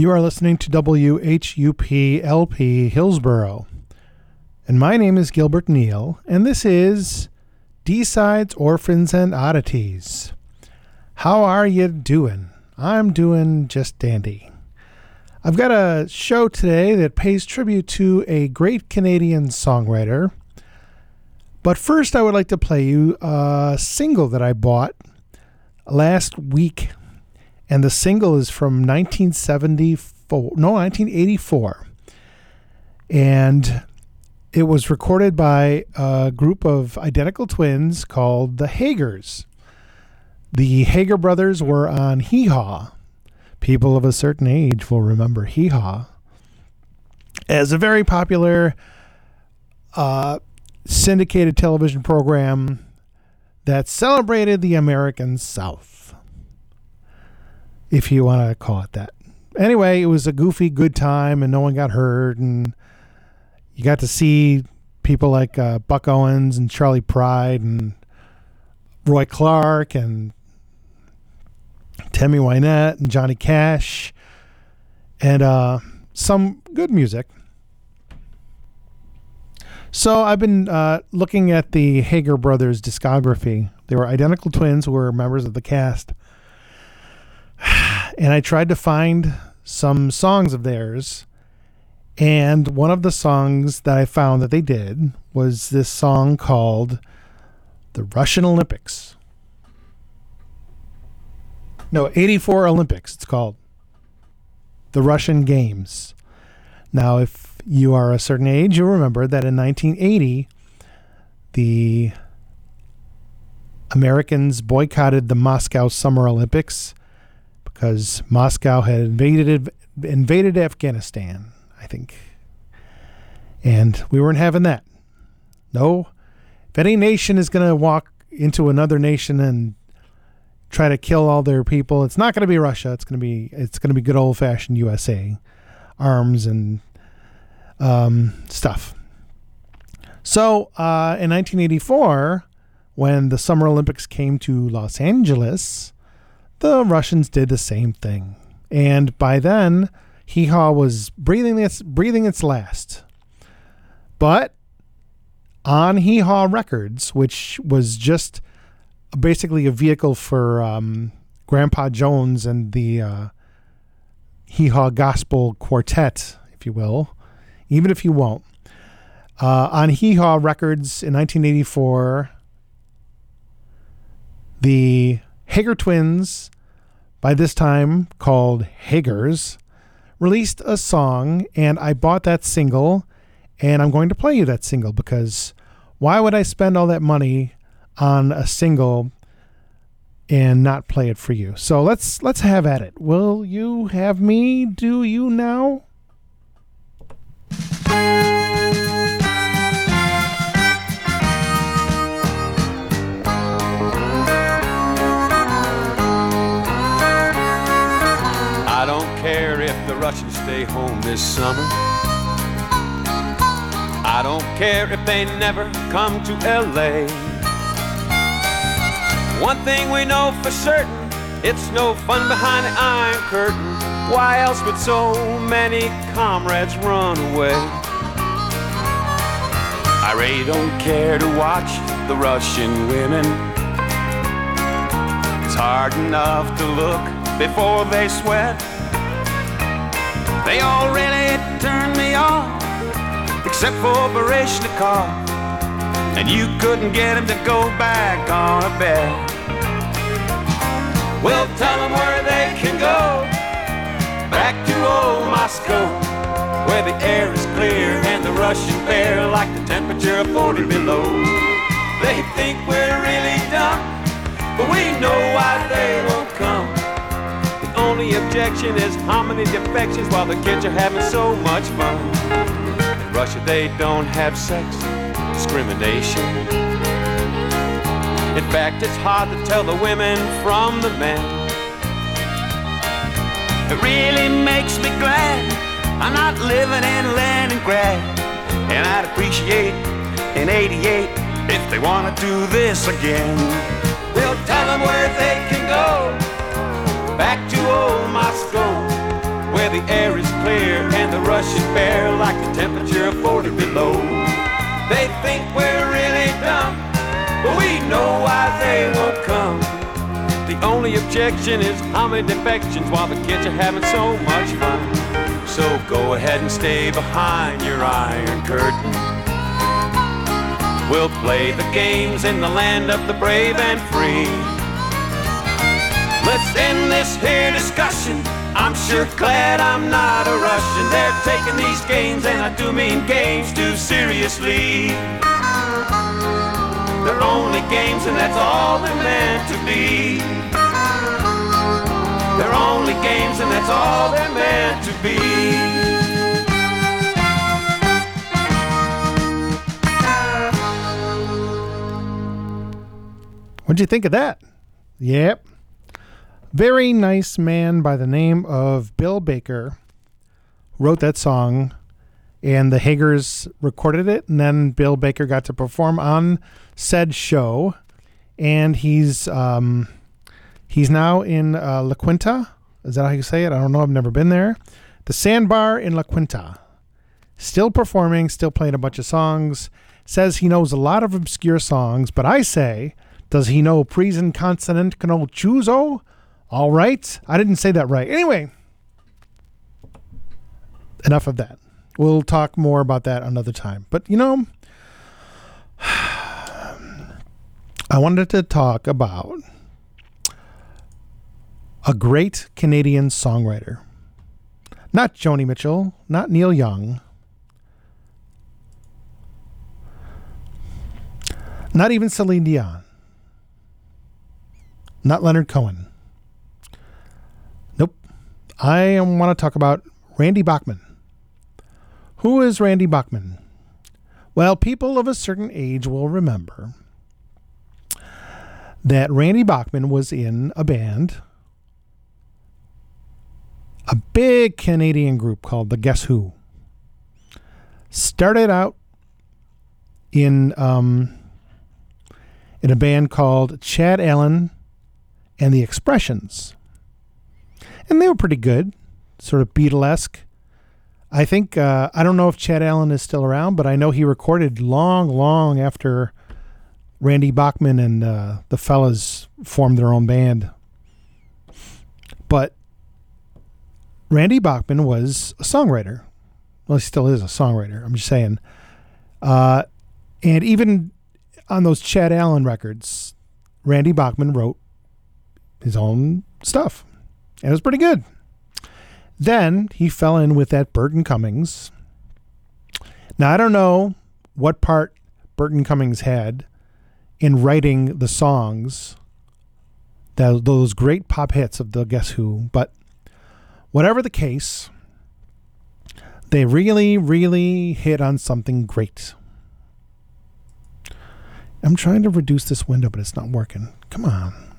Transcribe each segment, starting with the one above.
You are listening to WHUP LP Hillsborough. And my name is Gilbert Neal, and this is D Sides, Orphans, and Oddities. How are you doing? I'm doing just dandy. I've got a show today that pays tribute to a great Canadian songwriter. But first, I would like to play you a single that I bought last week and the single is from 1974 no 1984 and it was recorded by a group of identical twins called the Hagers. The Hager brothers were on Hee Haw. People of a certain age will remember Hee Haw as a very popular uh, syndicated television program that celebrated the American South if you want to call it that. Anyway, it was a goofy good time and no one got hurt and you got to see people like uh, Buck Owens and Charley Pride and Roy Clark and Tammy Wynette and Johnny Cash and uh, some good music. So I've been uh, looking at the Hager brothers discography. They were identical twins who were members of the cast and I tried to find some songs of theirs. And one of the songs that I found that they did was this song called The Russian Olympics. No, 84 Olympics, it's called. The Russian Games. Now, if you are a certain age, you'll remember that in 1980, the Americans boycotted the Moscow Summer Olympics because Moscow had invaded invaded Afghanistan, I think, and we weren't having that. No, if any nation is going to walk into another nation and try to kill all their people, it's not going to be Russia. It's going to be it's going to be good old fashioned USA, arms and um, stuff. So uh, in 1984, when the Summer Olympics came to Los Angeles, the Russians did the same thing. And by then, Hee Haw was breathing its breathing its last. But on Hee Haw Records, which was just basically a vehicle for um, Grandpa Jones and the uh, Hee Haw Gospel Quartet, if you will, even if you won't. Uh, on Hee Haw Records in 1984, the Hager twins, by this time called Hagers, released a song, and I bought that single, and I'm going to play you that single because why would I spend all that money on a single and not play it for you? So let's let's have at it. Will you have me do you now? Stay home this summer. I don't care if they never come to LA. One thing we know for certain, it's no fun behind the iron curtain. Why else would so many comrades run away? I really don't care to watch the Russian women. It's hard enough to look before they sweat. They all really turned me on, except for Baryshnikov. And you couldn't get him to go back on a bet. Well, tell them where they can go, back to old Moscow, where the air is clear and the Russian bear like the temperature of 40 below. They think we're really dumb, but we know why they won't come only objection is how many defections while the kids are having so much fun. In Russia, they don't have sex discrimination. In fact, it's hard to tell the women from the men. It really makes me glad I'm not living in Leningrad. And I'd appreciate in 88 if they want to do this again. We'll tell them where they can go back to old Moscow, where the air is clear and the Russian bear like the temperature of 40 below. They think we're really dumb, but we know why they won't come. The only objection is how many defections while the kids are having so much fun. So go ahead and stay behind your iron curtain. We'll play the games in the land of the brave and free. Let's end this here discussion. I'm sure glad I'm not a Russian. They're taking these games, and I do mean games, too seriously. They're only games, and that's all they're meant to be. They're only games, and that's all they're meant to be. What'd you think of that? Yep. Very nice man by the name of Bill Baker wrote that song, and the Hagers recorded it, and then Bill Baker got to perform on said show, and he's um, he's now in uh, La Quinta. Is that how you say it? I don't know. I've never been there. The Sandbar in La Quinta. Still performing, still playing a bunch of songs. Says he knows a lot of obscure songs, but I say, does he know Prison Consonant Canol Chuzo? All right. I didn't say that right. Anyway, enough of that. We'll talk more about that another time. But, you know, I wanted to talk about a great Canadian songwriter. Not Joni Mitchell, not Neil Young, not even Celine Dion, not Leonard Cohen. I want to talk about Randy Bachman. Who is Randy Bachman? Well, people of a certain age will remember that Randy Bachman was in a band, a big Canadian group called the Guess Who. Started out in um, in a band called Chad Allan and the Expressions. And they were pretty good, sort of Beatlesque. I think, uh, I don't know if Chad Allan is still around, but I know he recorded long, long after Randy Bachman and uh, the fellas formed their own band. But Randy Bachman was a songwriter. Well, he still is a songwriter. I'm just saying. Uh, and even on those Chad Allan records, Randy Bachman wrote his own stuff. And it was pretty good. Then he fell in with that Burton Cummings. Now, I don't know what part Burton Cummings had in writing the songs, that, those great pop hits of the Guess Who, but whatever the case, they really, really hit on something great. I'm trying to reduce this window, but it's not working. Come on.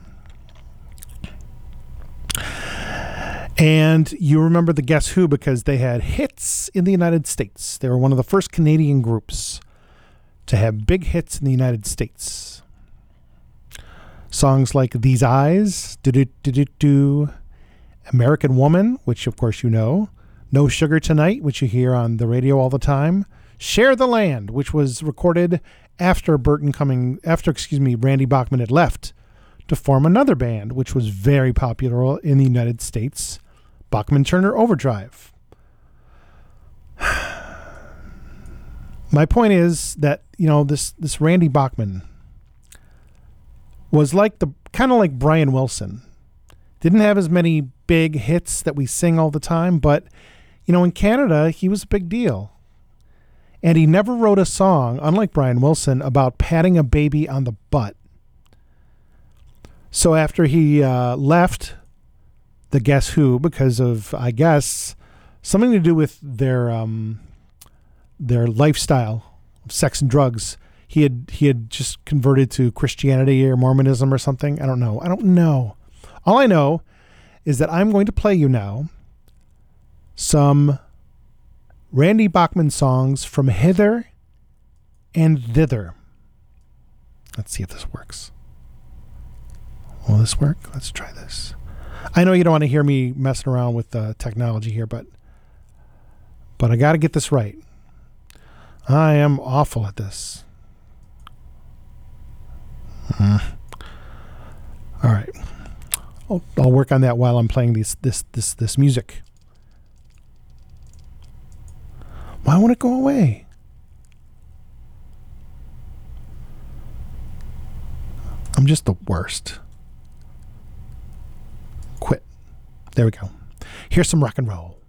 And you remember the Guess Who because they had hits in the United States. They were one of the first Canadian groups to have big hits in the United States. Songs like These Eyes, Do Do Do Do Do, American Woman, which of course you know, No Sugar Tonight, which you hear on the radio all the time, Share the Land, which was recorded after Burton coming after excuse me, Randy Bachman had left to form another band, which was very popular in the United States, Bachman Turner Overdrive. My point is that, you know, this this Randy Bachman was like the kind of like Brian Wilson. Didn't have as many big hits that we sing all the time, but you know, in Canada, he was a big deal. And he never wrote a song, unlike Brian Wilson, about patting a baby on the butt. So after he uh, left the Guess Who because of, I guess, something to do with their um, their lifestyle, sex and drugs, he had he had just converted to Christianity or Mormonism or something. I don't know. I don't know. All I know is that I'm going to play you now some Randy Bachman songs from hither and thither. Let's see if this works. Will this work? Let's try this. I know you don't want to hear me messing around with uh, technology here, but but I got to get this right. I am awful at this. Mm. All right. I'll, I'll work on that while I'm playing these this this this music. Why won't it go away? I'm just the worst. There we go. Here's some rock and roll.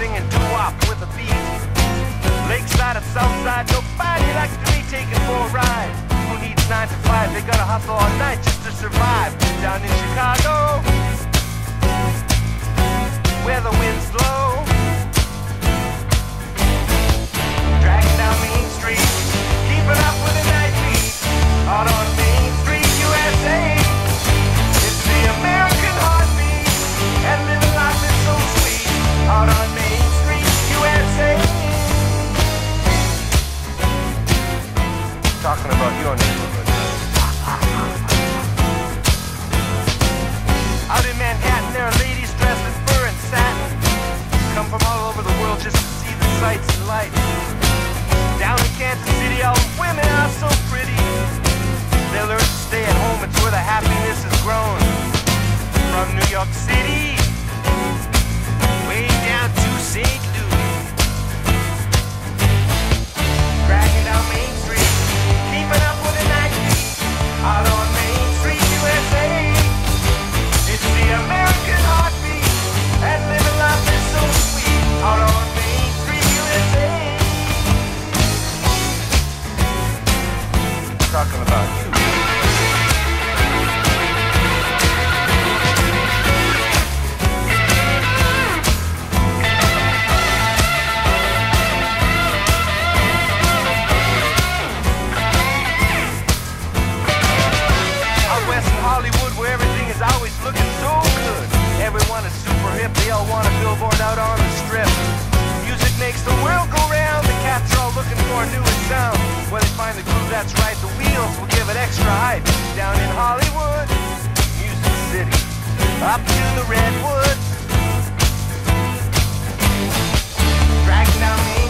singing doo-wop with a beat. Lakeside or Southside, nobody likes to be taken for a ride. Who needs nine to five? They gotta hustle all night just to survive. Down in Chicago, where the wind's blow. Dragging down Main Street, keeping up with the night beat. Hard on me. talking about your neighborhood. Out in Manhattan, there are ladies dressed in fur and satin. Come from all over the world just to see the sights and lights. Down in Kansas City, all the women are so pretty. They learn to stay at home, it's where the happiness is grown. From New York City, way down to St. Louis. I don't They all want a billboard out on the strip. Music makes the world go round. The cats are all looking for a new sound. When they find the groove that's right, the wheels will give it extra hype. Down in Hollywood, Music City, up to the redwoods, dragging down me.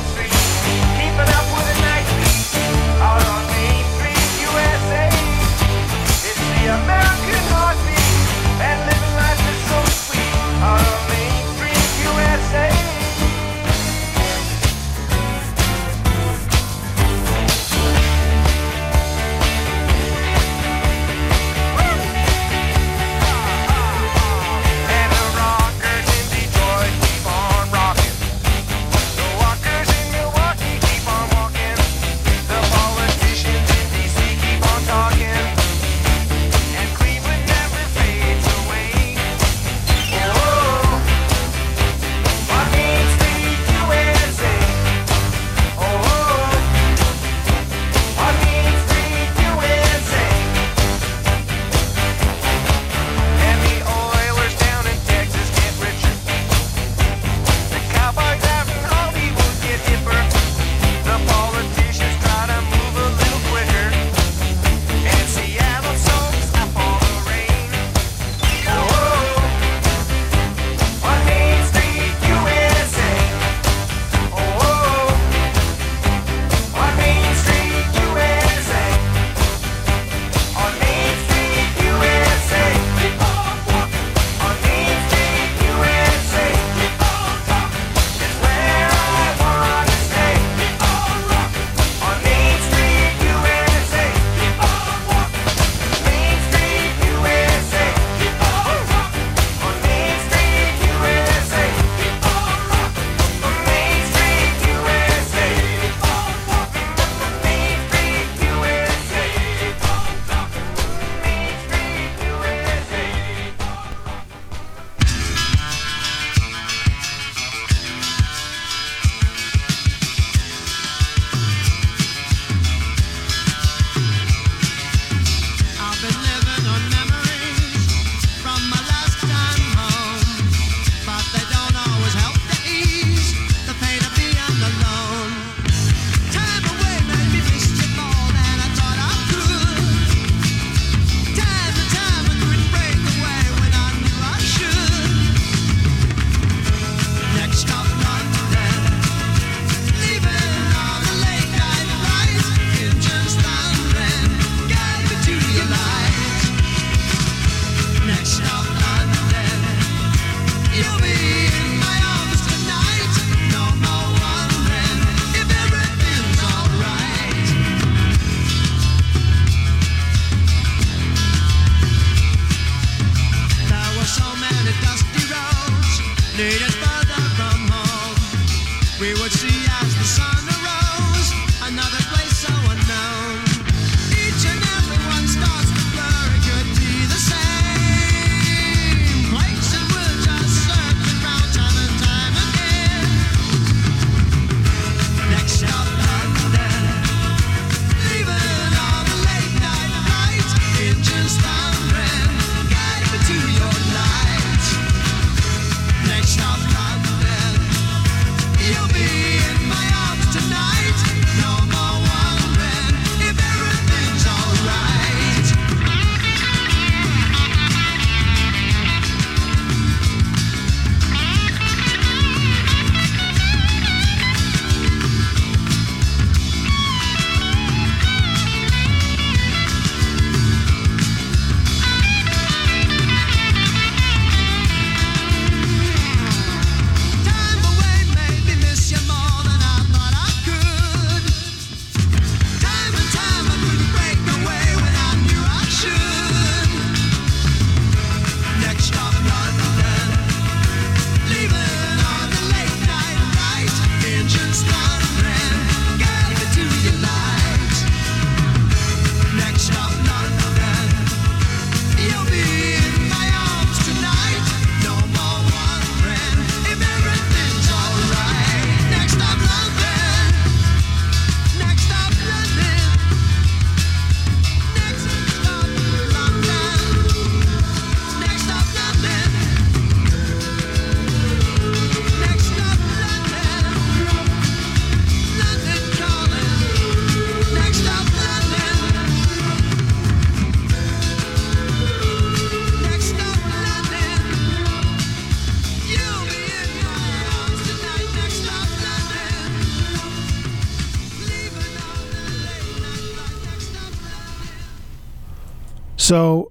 So,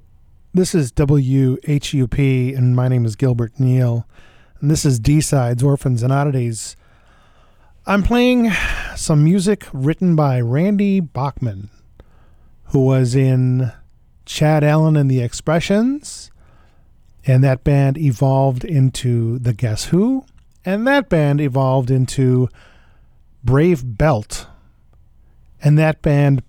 this is WHUP, and my name is Gilbert Neal, and this is D Sides, Orphans and Oddities. I'm playing some music written by Randy Bachman, who was in Chad Allan and the Expressions, and that band evolved into the Guess Who, and that band evolved into Brave Belt, and that band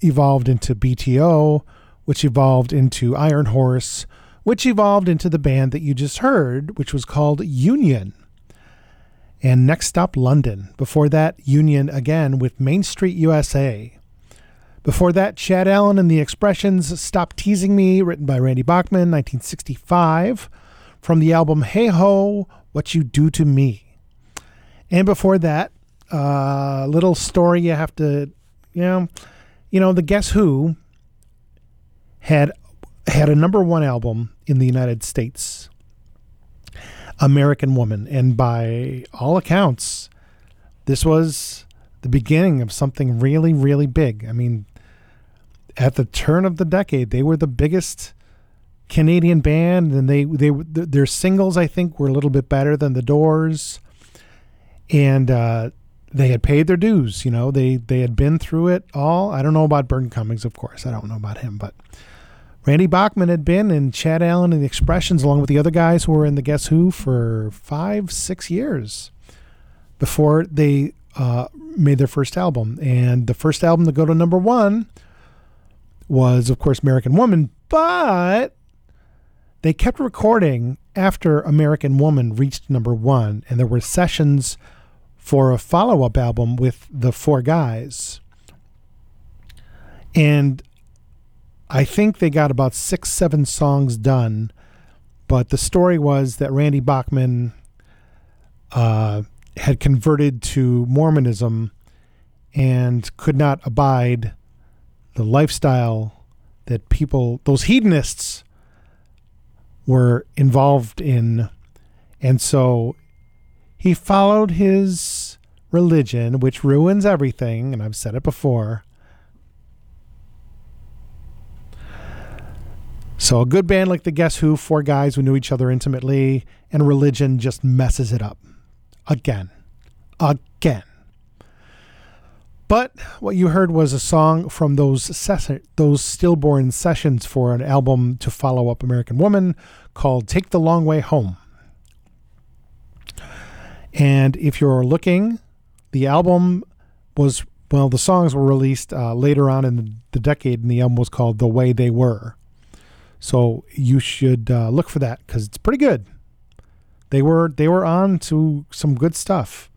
evolved into BTO, which evolved into Iron Horse, which evolved into the band that you just heard, which was called Union. And next stop, London. Before that, Union again with Main Street USA. Before that, Chad Allan and the Expressions Stop Teasing Me, written by Randy Bachman, 1965, from the album Hey Ho, What You Do to Me. And before that, a little story you have to, you know, you know, the Guess Who had had a number one album in the United States, American Woman, and by all accounts, this was the beginning of something really, really big. I mean, at the turn of the decade, they were the biggest Canadian band, and they they their singles I think were a little bit better than the Doors, and uh, they had paid their dues. You know, they they had been through it all. I don't know about Burton Cummings, of course. I don't know about him, but Randy Bachman had been, and Chad Allan and the Expressions, along with the other guys who were in the Guess Who for five, six years before they uh, made their first album. And the first album to go to number one was, of course, American Woman, but they kept recording after American Woman reached number one, and there were sessions for a follow up album with the four guys. And I think they got about six, seven songs done. But the story was that Randy Bachman uh, had converted to Mormonism and could not abide the lifestyle that people, those hedonists, were involved in. And so he followed his religion, which ruins everything. And I've said it before. So a good band like the Guess Who, four guys who knew each other intimately, and religion just messes it up. Again. Again. But what you heard was a song from those ses- those stillborn sessions for an album to follow up American Woman called Take the Long Way Home. And if you're looking, the album was, well, the songs were released uh, later on in the decade, and the album was called The Way They Were. So you should uh, look for that because it's pretty good. They were they were on to some good stuff,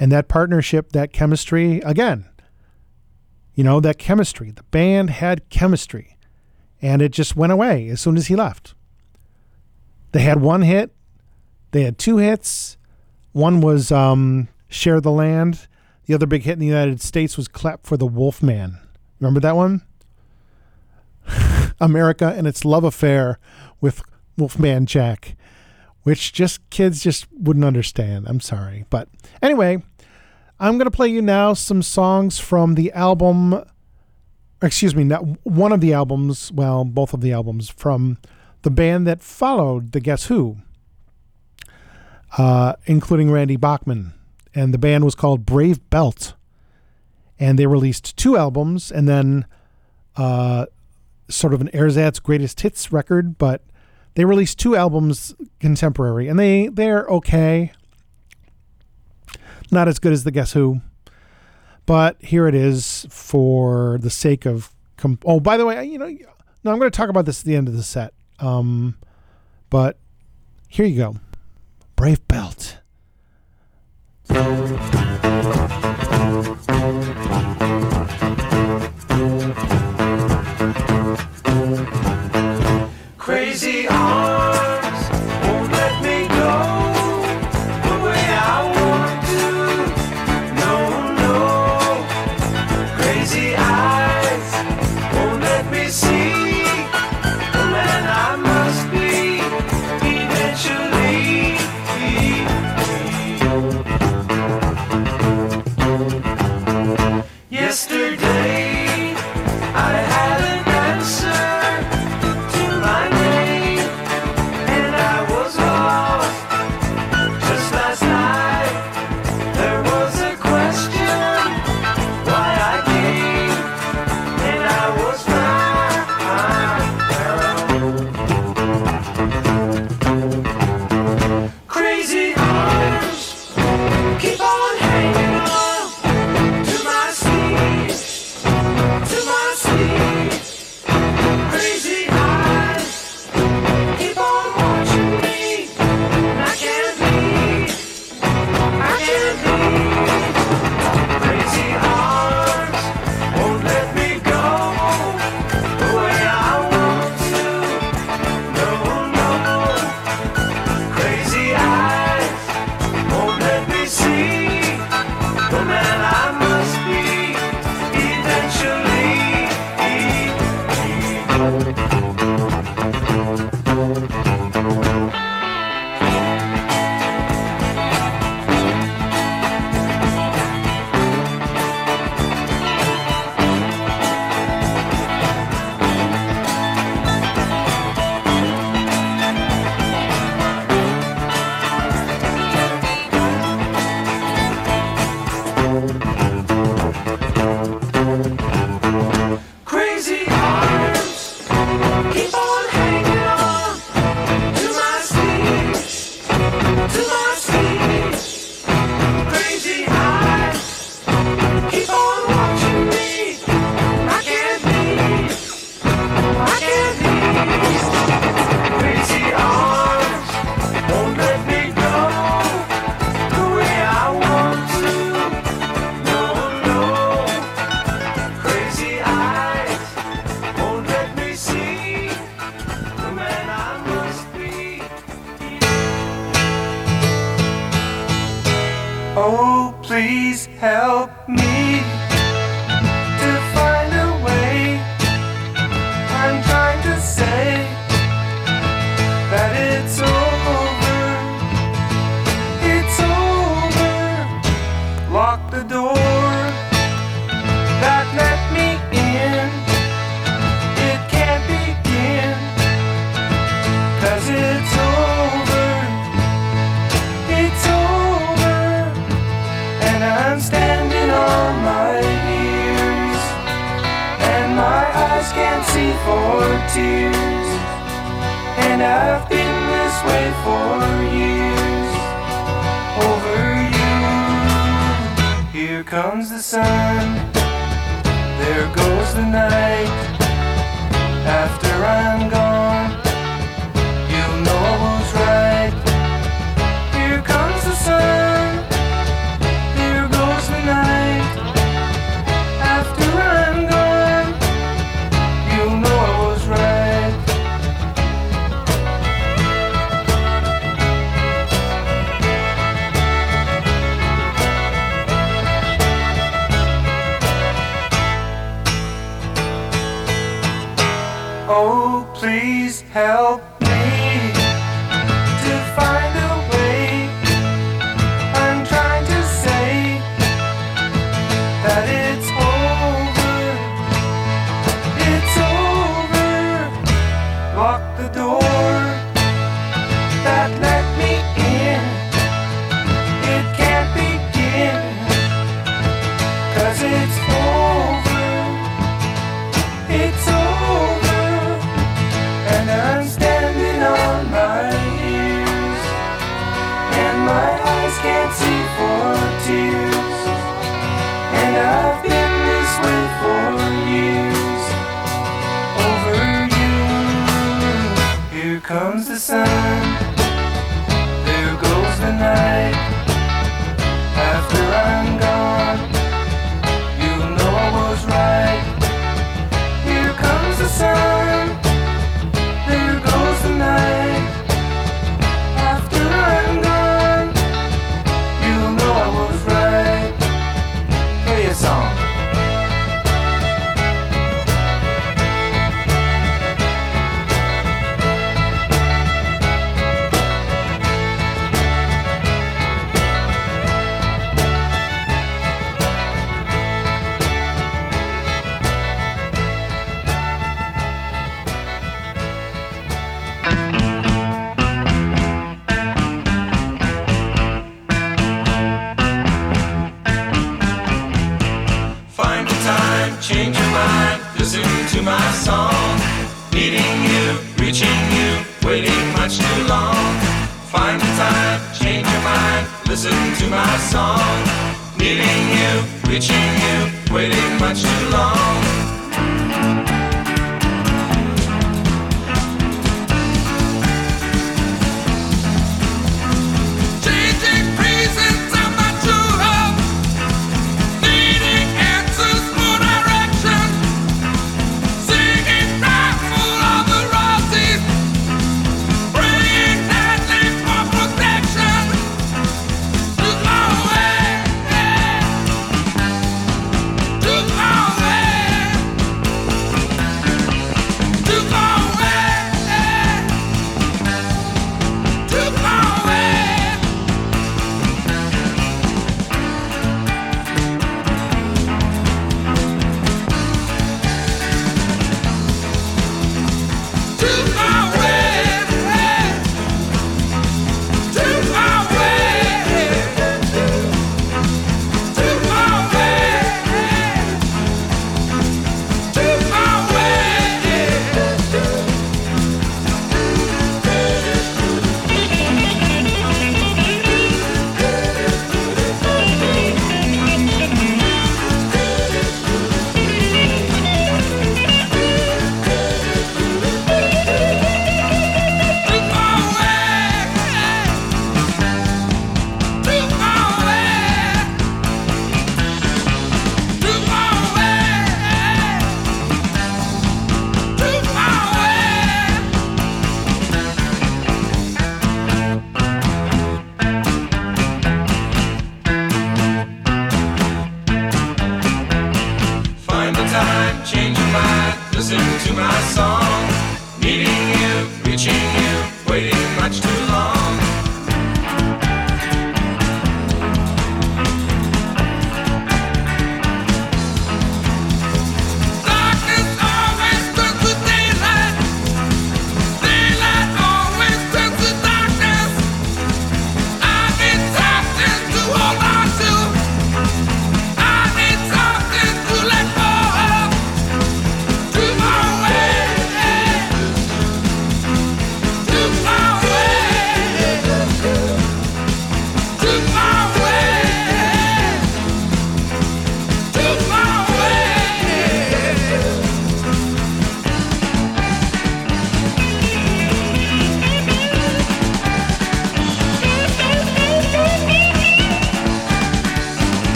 and that partnership, that chemistry, again, you know, that chemistry. The band had chemistry, and it just went away as soon as he left. They had one hit, they had two hits. One was um, "Share the Land." The other big hit in the United States was "Clap for the Wolfman." Remember that one? America and its love affair with Wolfman Jack, which just kids just wouldn't understand. I'm sorry. But anyway, I'm going to play you now some songs from the album, excuse me, not one of the albums, well, both of the albums from the band that followed the Guess Who, uh, including Randy Bachman. And the band was called Brave Belt. And they released two albums and then uh, sort of an ersatz greatest hits record, but they released two albums contemporary, and they they're okay. Not as good as the Guess Who, but here it is for the sake of. Com- oh, by the way, you know, no, I'm going to talk about this at the end of the set. Um, but here you go, Brave Belt. comes the sun, there goes the night. After I'm gone.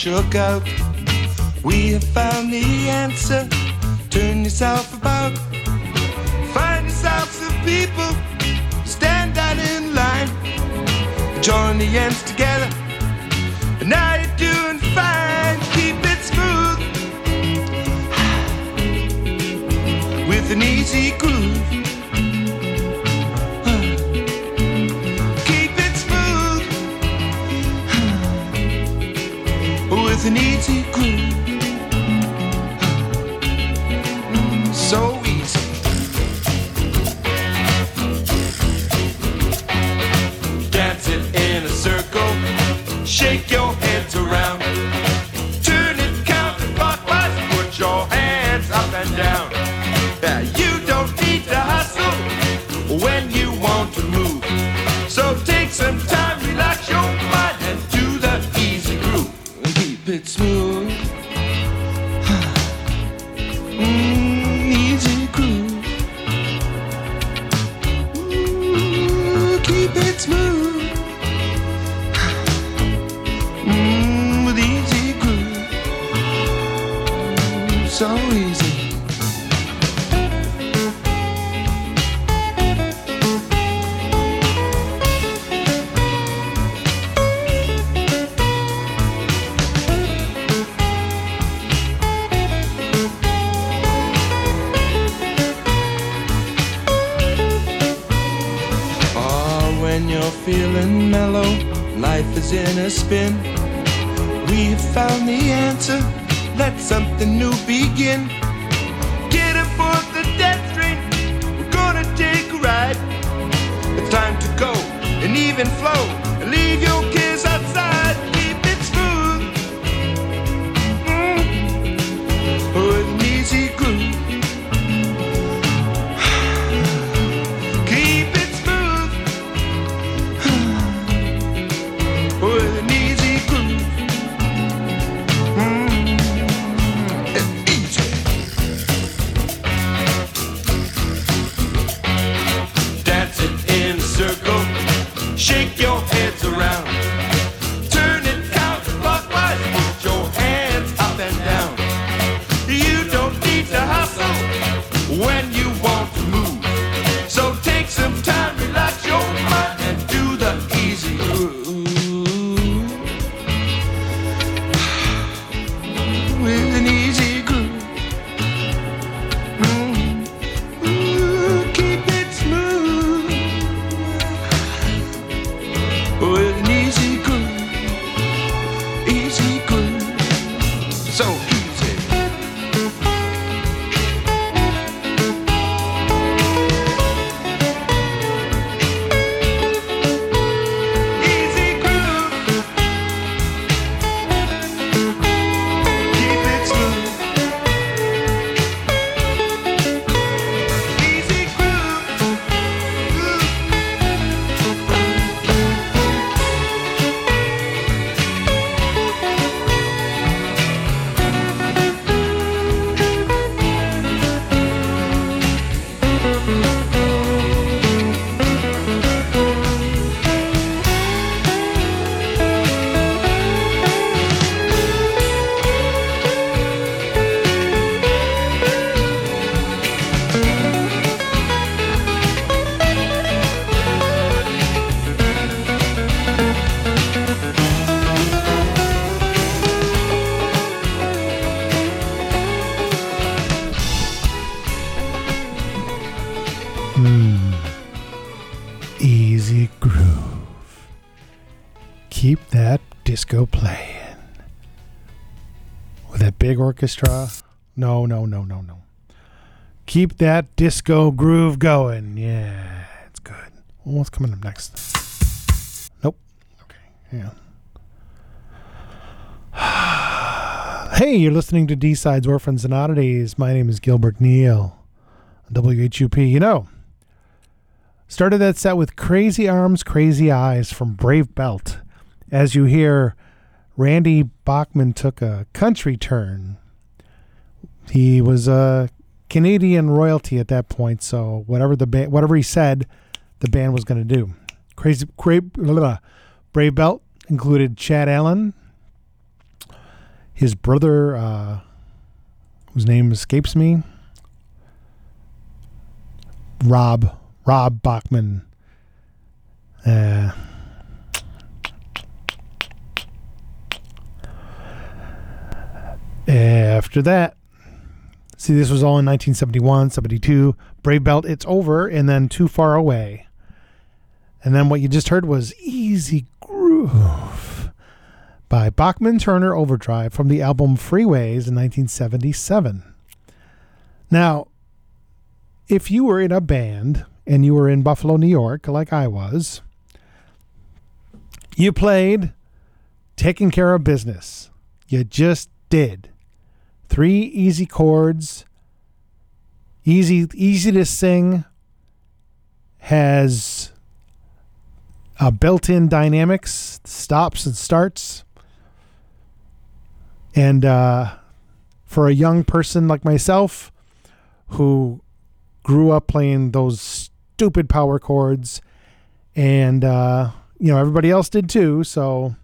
shook out. We have found the answer. Turn yourself about. Find yourself some people. Stand out in line. Join the ends together. you. orchestra. No, no, no, no, no. Keep that disco groove going. Yeah, it's good. What's coming up next? Nope. Okay, yeah. hey, you're listening to D Sides Orphans and Oddities. My name is Gilbert Neal, WHUP. You know, started that set with Crazy Arms, Crazy Eyes from Brave Belt. As you hear, Randy Bachman took a country turn he was a Canadian royalty at that point, so whatever the ba- whatever he said, the band was going to do. Crazy cra- blah, Brave Belt included Chad Allan, his brother, uh, whose name escapes me, Rob Rob Bachman. Uh, after that, see, this was all in 1971, 72. Brave Belt, It's Over, and then Too Far Away. And then what you just heard was Easy Groove by Bachman Turner Overdrive from the album Freeways in 1977. Now, if you were in a band and you were in Buffalo, New York, like I was, you played Taking Care of Business. You just did. Three easy chords, easy easy to sing, has uh, built-in dynamics, stops and starts, and uh, for a young person like myself, who grew up playing those stupid power chords, and uh, you know everybody else did too, so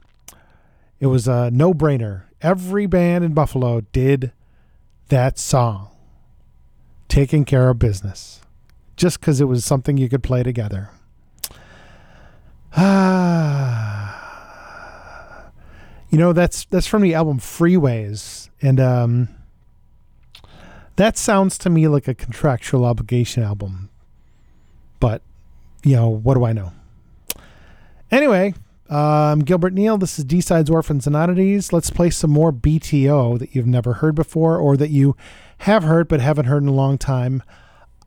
it was a no-brainer. Every band in Buffalo did that song, "Taking Care of Business," just because it was something you could play together. Ah, you know that's that's from the album Freeways, and um, that sounds to me like a contractual obligation album. But you know, what do I know? Anyway, um, Gilbert Neal. This is D Sides Orphans and Oddities. Let's play some more BTO that you've never heard before, or that you have heard but haven't heard in a long time.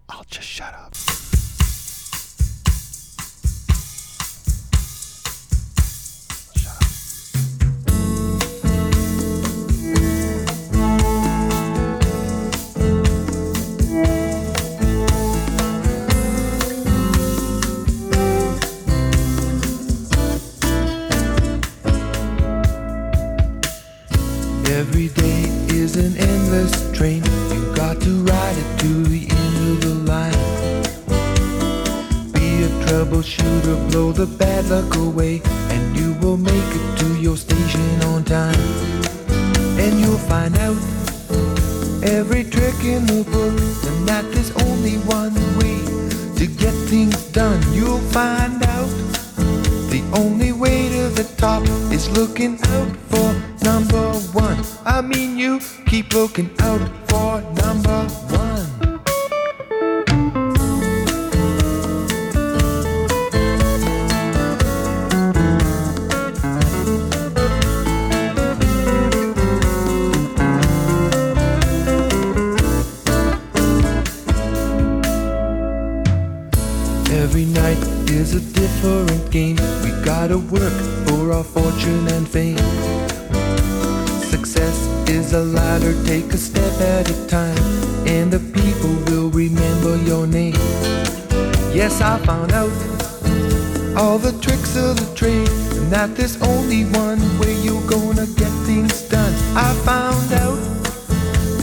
I'll just shut up. Blow the bad luck away, and you will make it to your station on time. And you'll find out every trick in the book, and that there's only one way to get things done. You'll find out the only way to the top is looking out for number one. I mean, you keep looking out for number one. A different game. We gotta work for our fortune and fame. Success is a ladder, take a step at a time, and the people will remember your name. Yes, I found out all the tricks of the trade, and that there's only one way you're gonna get things done. I found out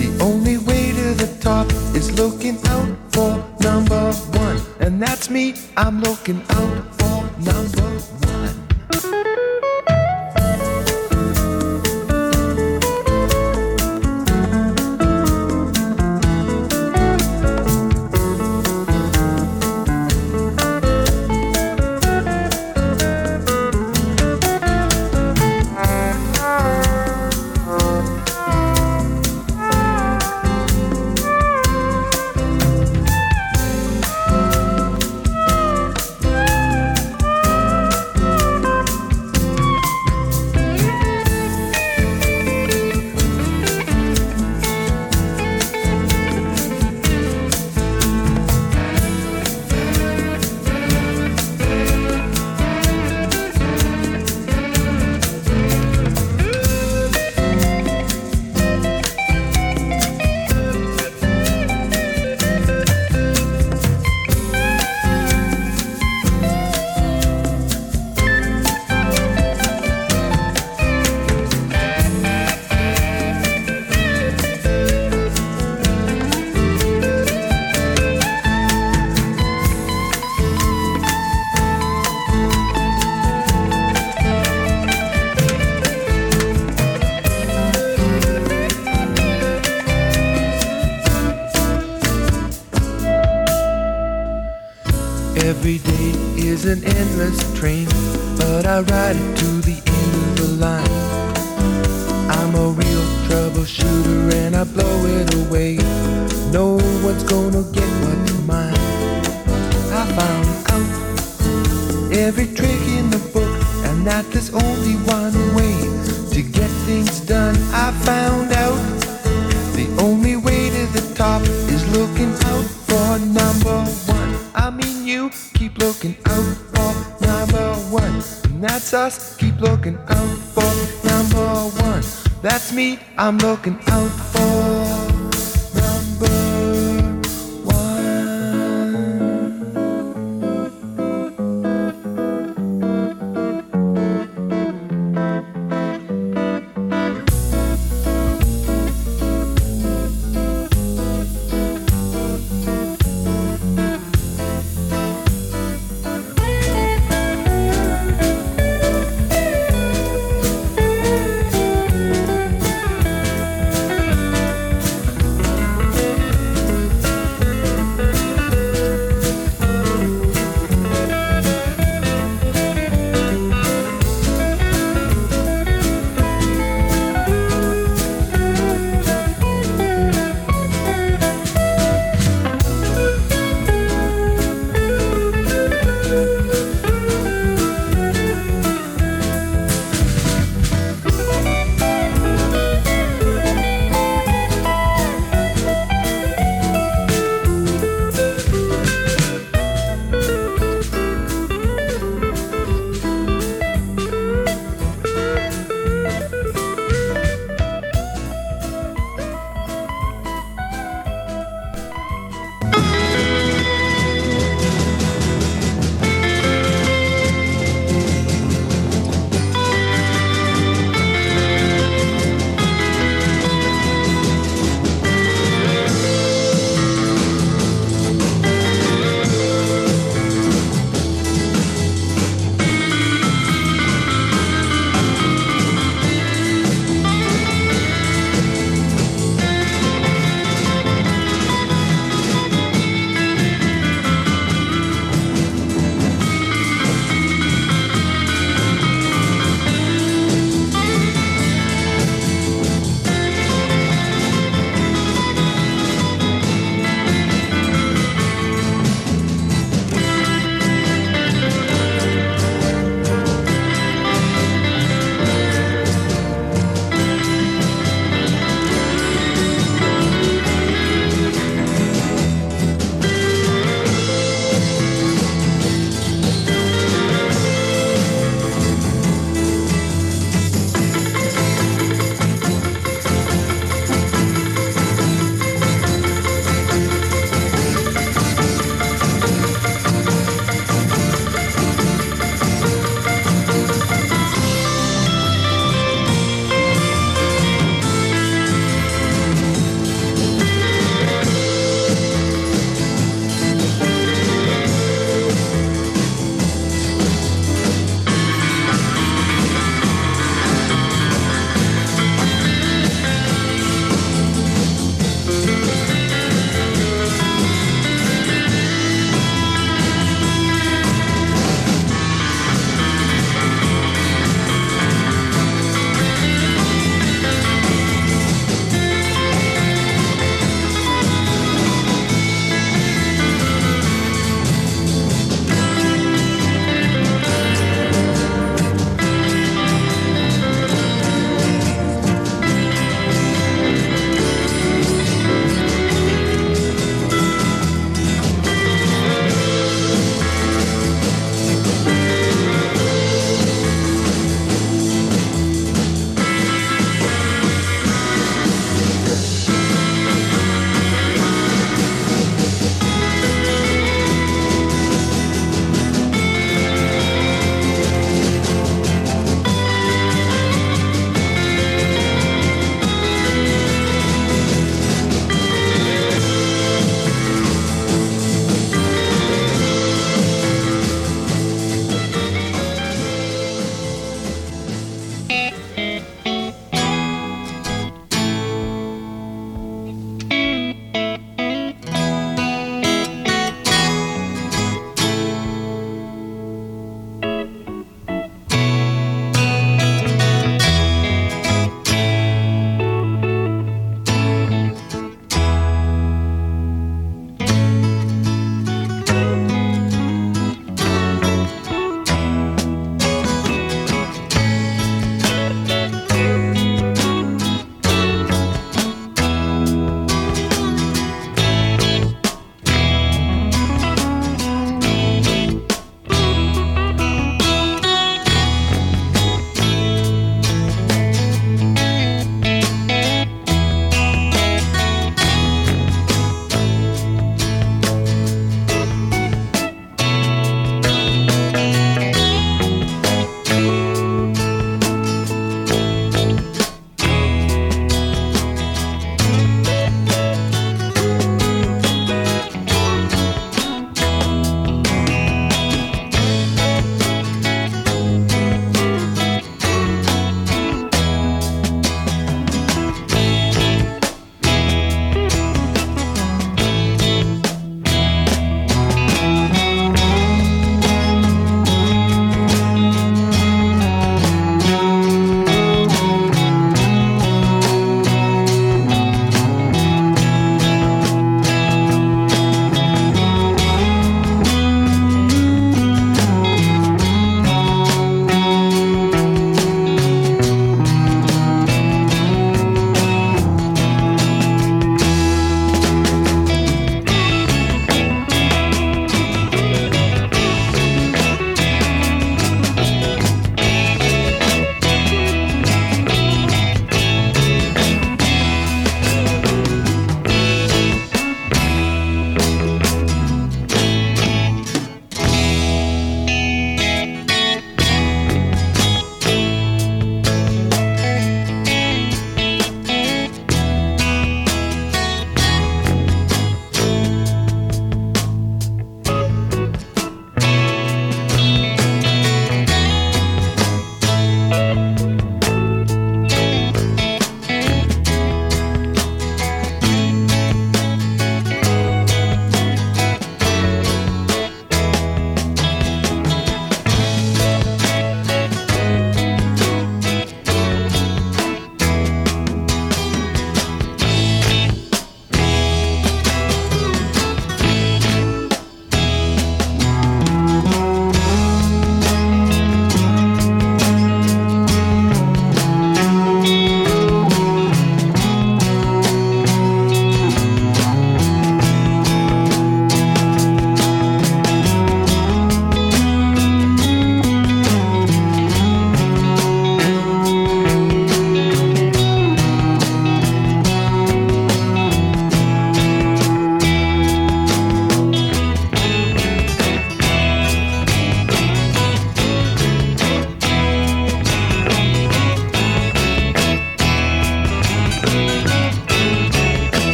the only way to the top is looking out for number one, and that's me. I'm looking out for number one.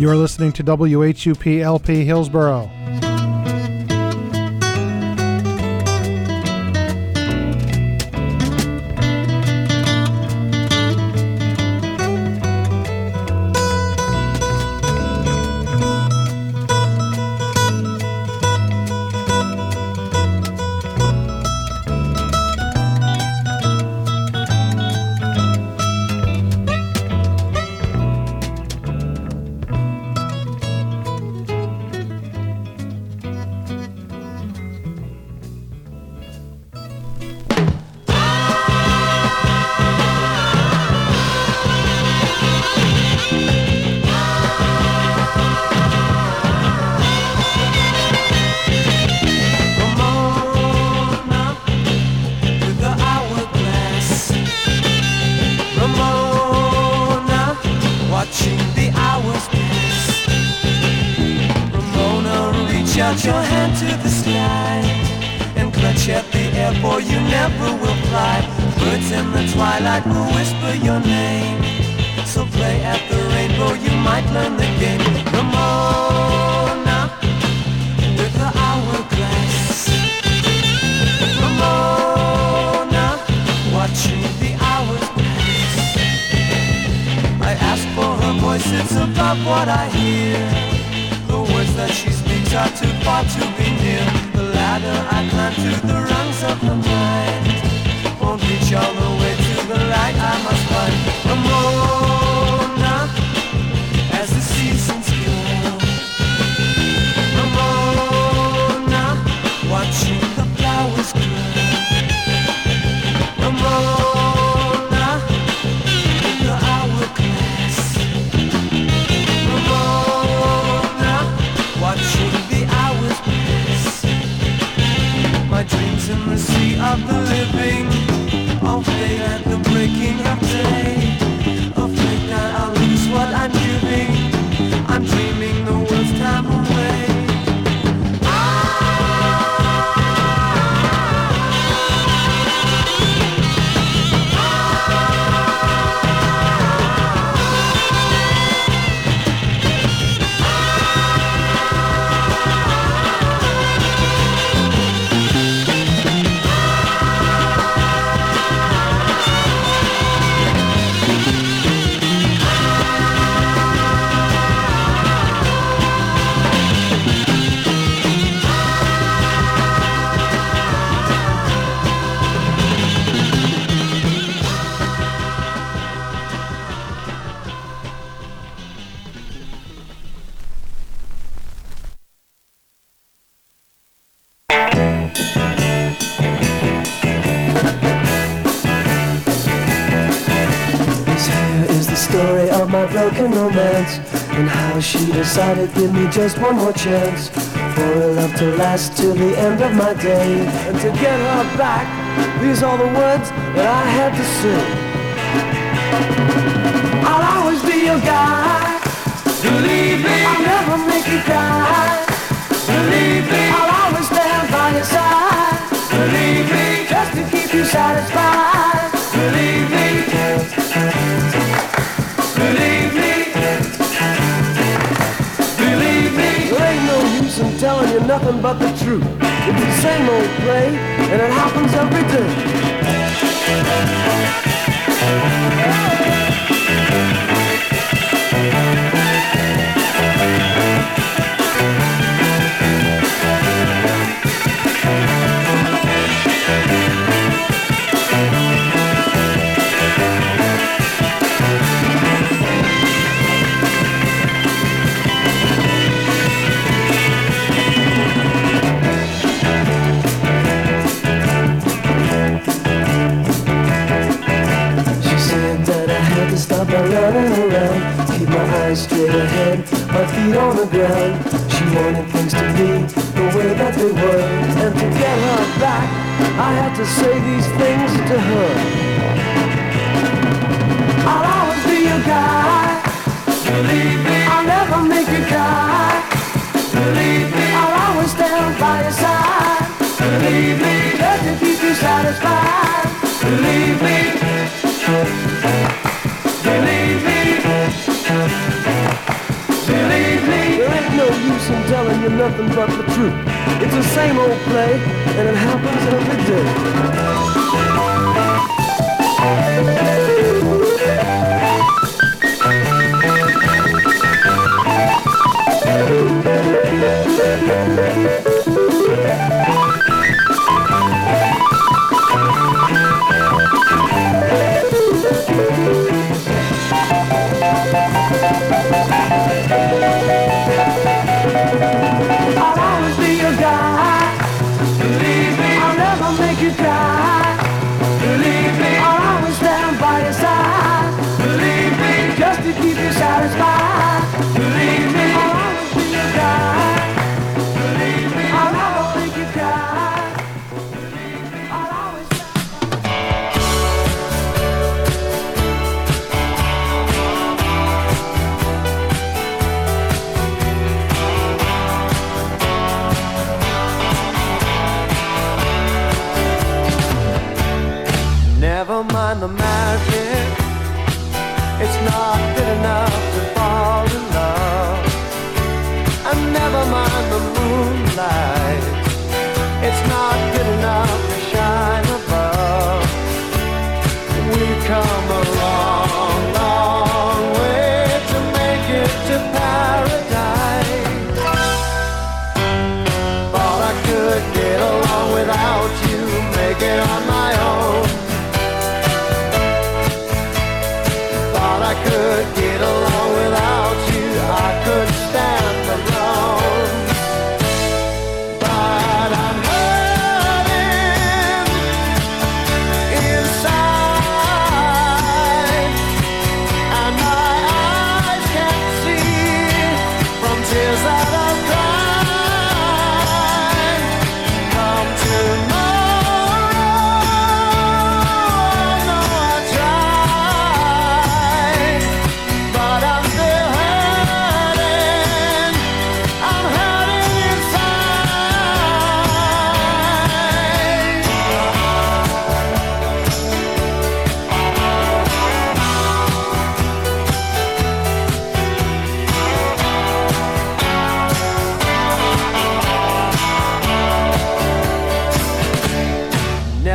You're listening to WHUP LP Hillsborough. Decided give me just one more chance. For a love to last till the end of my day. And to get her back, these are the words that I had to say. I'll always be your guy. Believe me. I'll never make you cry. Believe me. I'll always stand by your side. Believe me. Just to keep you satisfied. Believe me nothing but the truth. It's the same old play, and it happens every day. Eyes straight ahead, my feet on the ground. She wanted things to be the way that they were. And to get her back, I had to say these things to her. I'll always be your guy. Believe me I'll never make you cry. Believe me I'll always stand by your side. Believe me Just to keep you satisfied. Believe me telling you nothing but the truth. It's the same old play, and it happens every day. die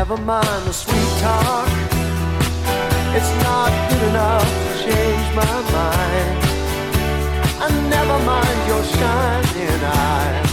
Never mind the sweet talk. It's not good enough to change my mind. And never mind your shining eyes.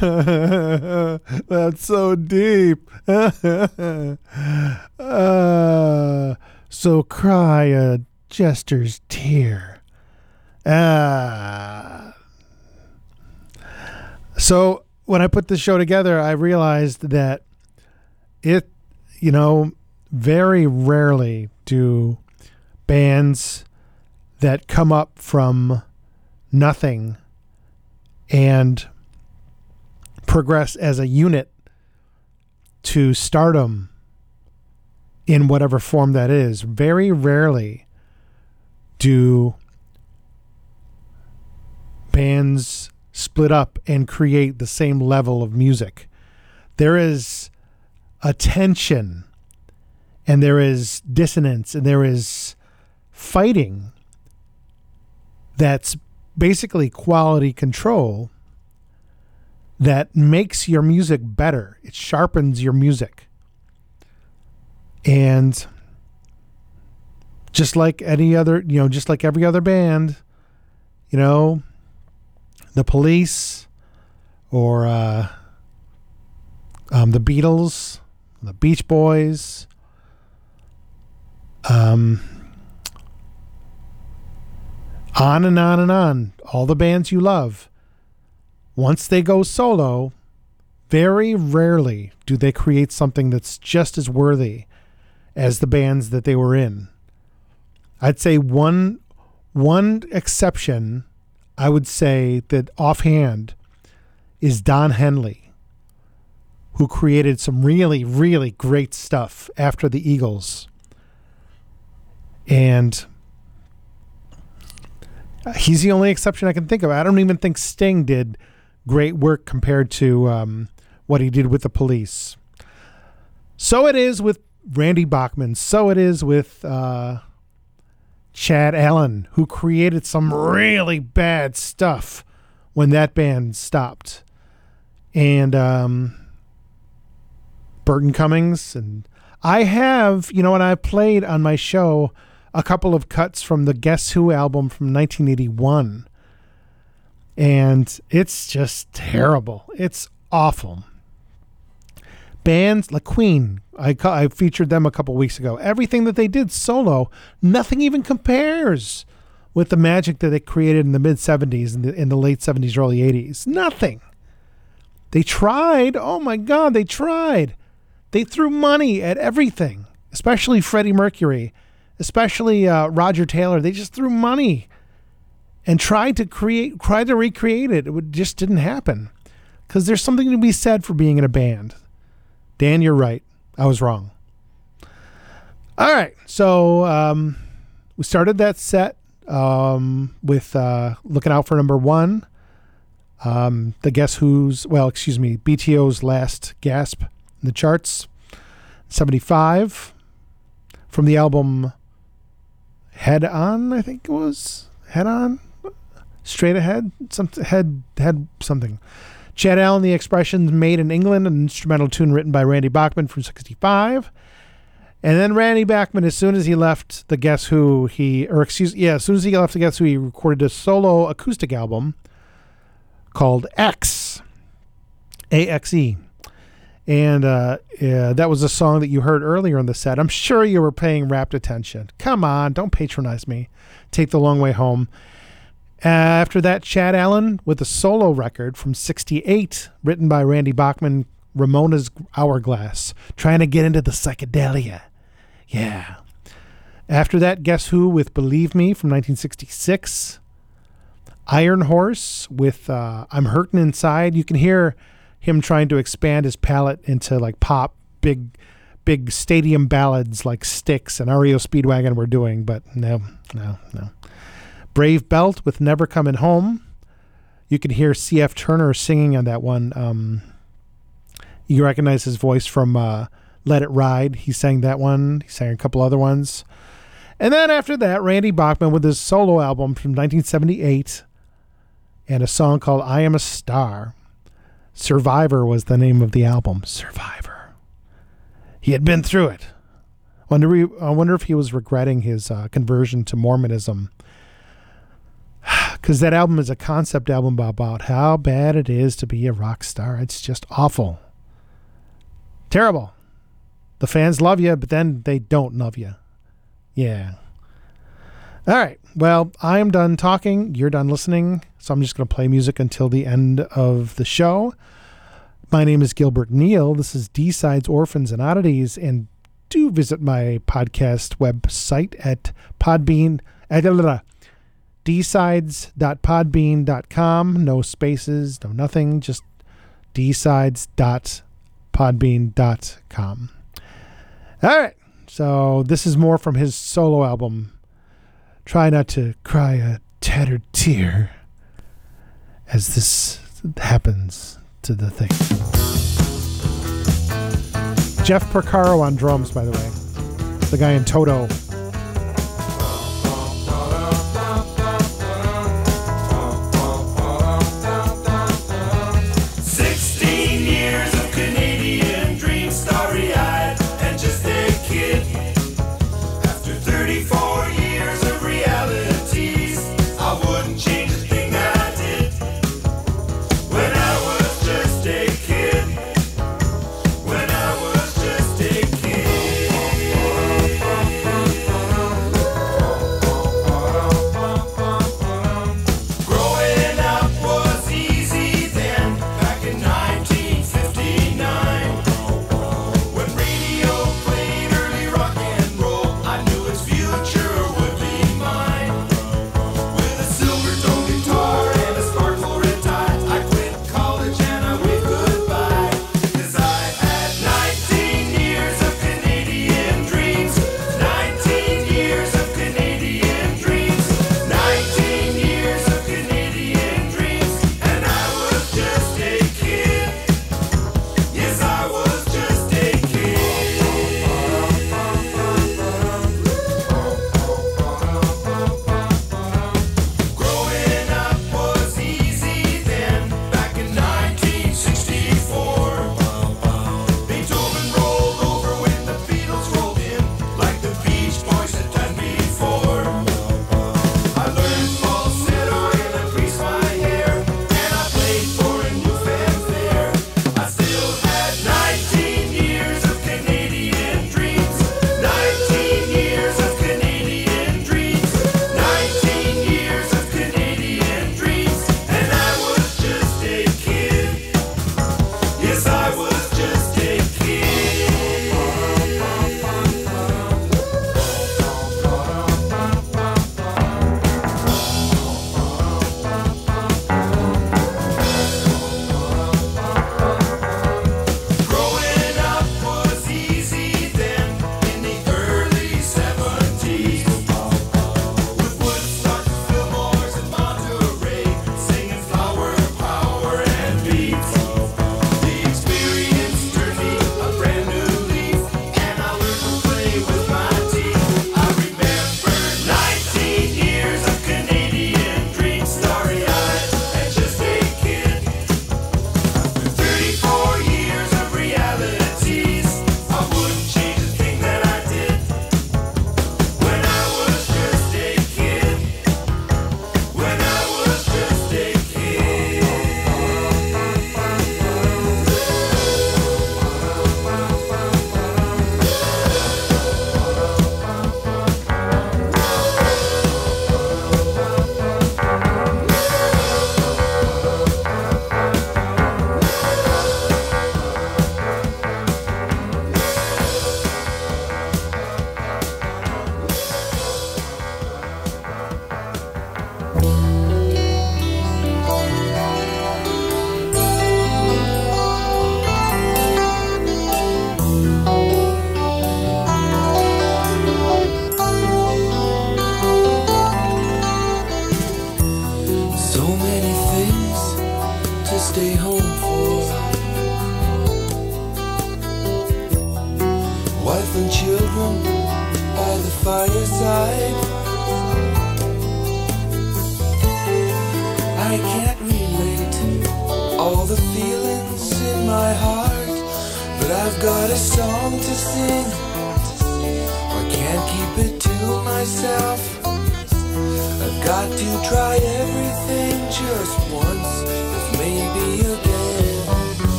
That's so deep. uh, so cry a jester's tear. Ah. So when I put this show together, I realized that it, you know, very rarely do bands that come up from nothing and progress as a unit to stardom in whatever form that is. Very rarely do bands split up and create the same level of music. There is a tension and there is dissonance and there is fighting that's basically quality control that makes your music better. It sharpens your music. And just like any other, you know, just like every other band, you know, the police or uh, um, the Beatles, the Beach Boys, um, on and on and on, all the bands you love once they go solo, very rarely do they create something that's just as worthy as the bands that they were in. I'd say one one exception I would say that offhand is Don Henley, who created some really, really great stuff after the Eagles. And he's the only exception I can think of. I don't even think Sting did great work compared to um, what he did with the police. So it is with Randy Bachman. So it is with uh, Chad Allan, who created some really bad stuff when that band stopped. And um, Burton Cummings. And I have, you know, and I played on my show a couple of cuts from the Guess Who album from 1981 and it's just terrible. It's awful. Bands like Queen, I I featured them a couple weeks ago. Everything that they did solo, nothing even compares with the magic that they created in the mid '70s and in the late '70s, early '80s. Nothing. They tried. Oh my God, they tried. They threw money at everything, especially Freddie Mercury, especially uh, Roger Taylor. They just threw money and tried to create, tried to recreate it. It would, just didn't happen because there's something to be said for being in a band. Dan, you're right. I was wrong. All right, so um, we started that set um, with uh, looking out for number one. Um, the Guess Who's, well, excuse me, BTO's last gasp in the charts, 75 from the album Head On, I think it was Head On, Straight Ahead, some head head something. Chad Allan, The Expressions, made in England, an instrumental tune written by Randy Bachman from 65. And then Randy Bachman, as soon as he left the Guess Who, he or excuse yeah, as soon as he left the Guess Who, he recorded a solo acoustic album called X, A X E, and uh, yeah, that was a song that you heard earlier in the set. I'm sure you were paying rapt attention. Come on, don't patronize me. Take the long way home. After that, Chad Allan with a solo record from '68, written by Randy Bachman, Ramona's Hourglass, trying to get into the psychedelia. Yeah. After that, Guess Who with Believe Me from 1966. Iron Horse with uh, I'm Hurtin' Inside. You can hear him trying to expand his palette into like pop, big, big stadium ballads like Styx and REO Speedwagon were doing, but no, no, no. Brave Belt with Never Coming Home. You can hear C.F. Turner singing on that one. Um, you recognize his voice from uh, Let It Ride. He sang that one. He sang a couple other ones. And then after that, Randy Bachman with his solo album from 1978 and a song called I Am a Star. Survivor was the name of the album. Survivor. He had been through it. Wonder, I wonder if he was regretting his uh, conversion to Mormonism. Because that album is a concept album about how bad it is to be a rock star. It's just awful. Terrible. The fans love you, but then they don't love you. Yeah. All right. Well, I am done talking. You're done listening. So I'm just going to play music until the end of the show. My name is Gilbert Neal. This is D Sides, Orphans, and Oddities. And do visit my podcast website at Podbean. At, dsides.podbean.com. No spaces, no nothing. Just dsides.podbean.com. All right. So this is more from his solo album. Try not to cry a tattered tear as this happens to the thing. Jeff Porcaro on drums, by the way. The guy in Toto.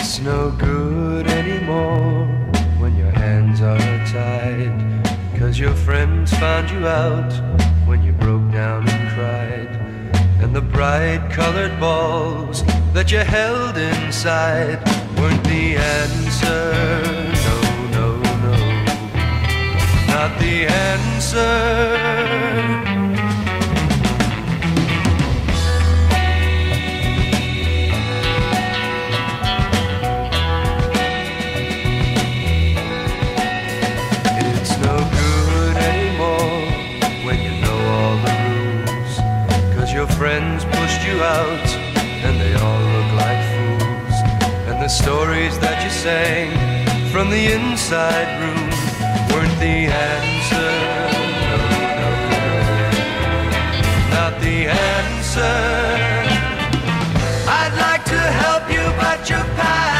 It's no good anymore when your hands are tied. Cause your friends found you out when you broke down and cried. And the bright colored balls that you held inside weren't the answer. No, no, no. Not the answer. You out and they all look like fools. And the stories that you sang from the inside room weren't the answer. No, no, no. Not the answer. I'd like to help you, but you're past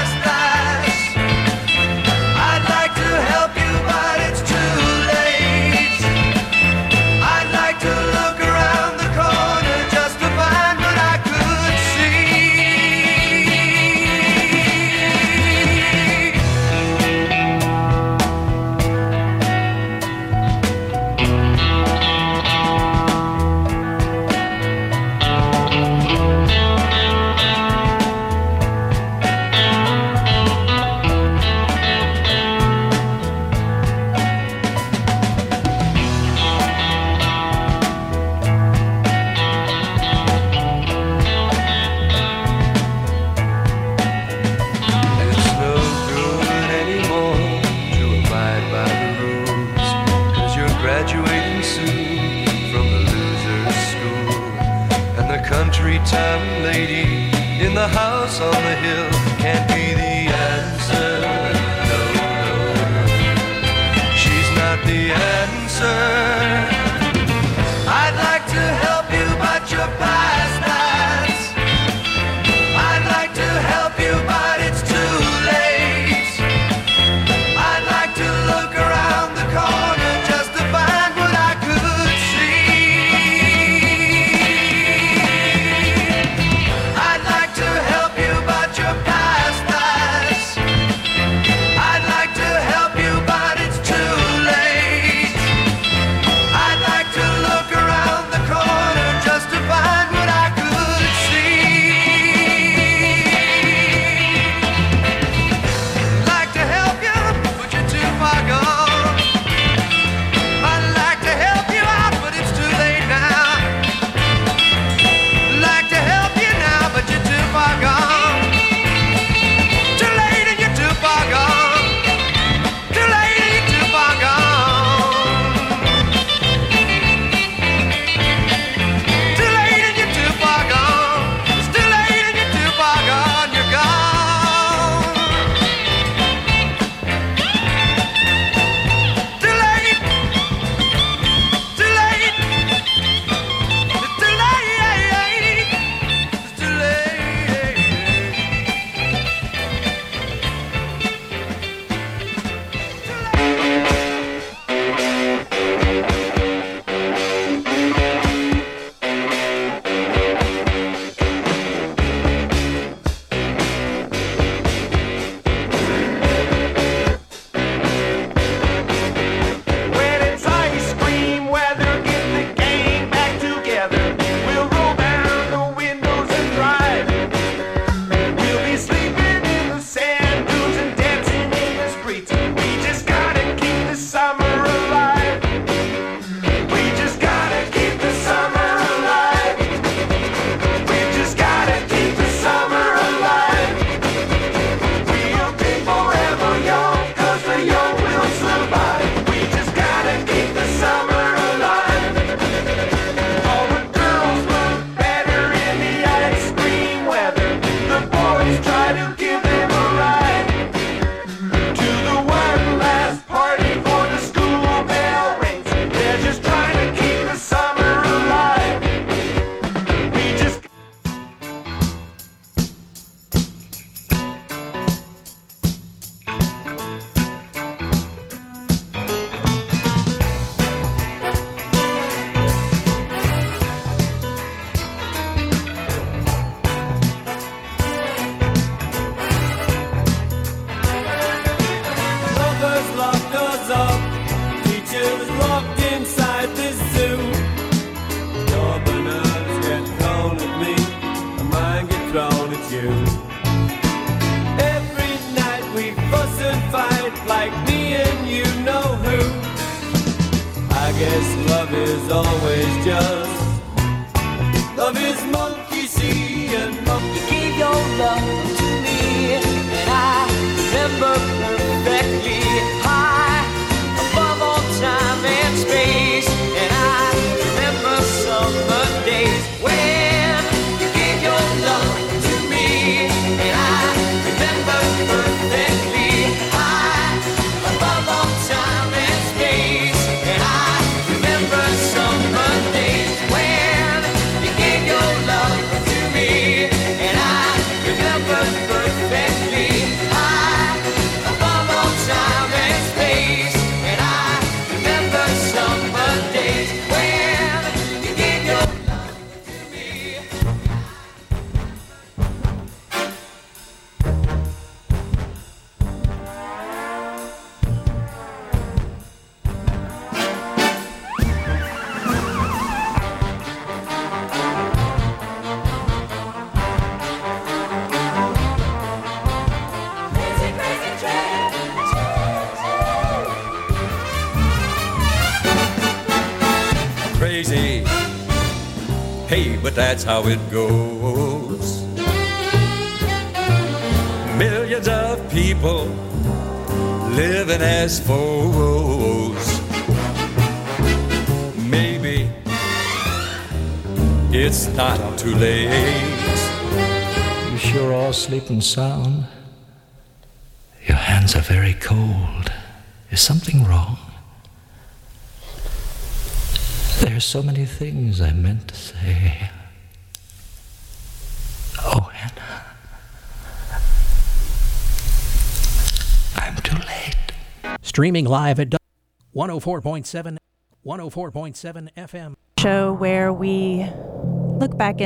that's how it goes. Millions of people living as foes. Maybe it's not too late. You sure all sleeping sound? Your hands are very cold. Is something wrong? There's so many things I meant to say. Oh, Hannah. I'm too late. Streaming live at 104.7 104.7 FM. show where we look back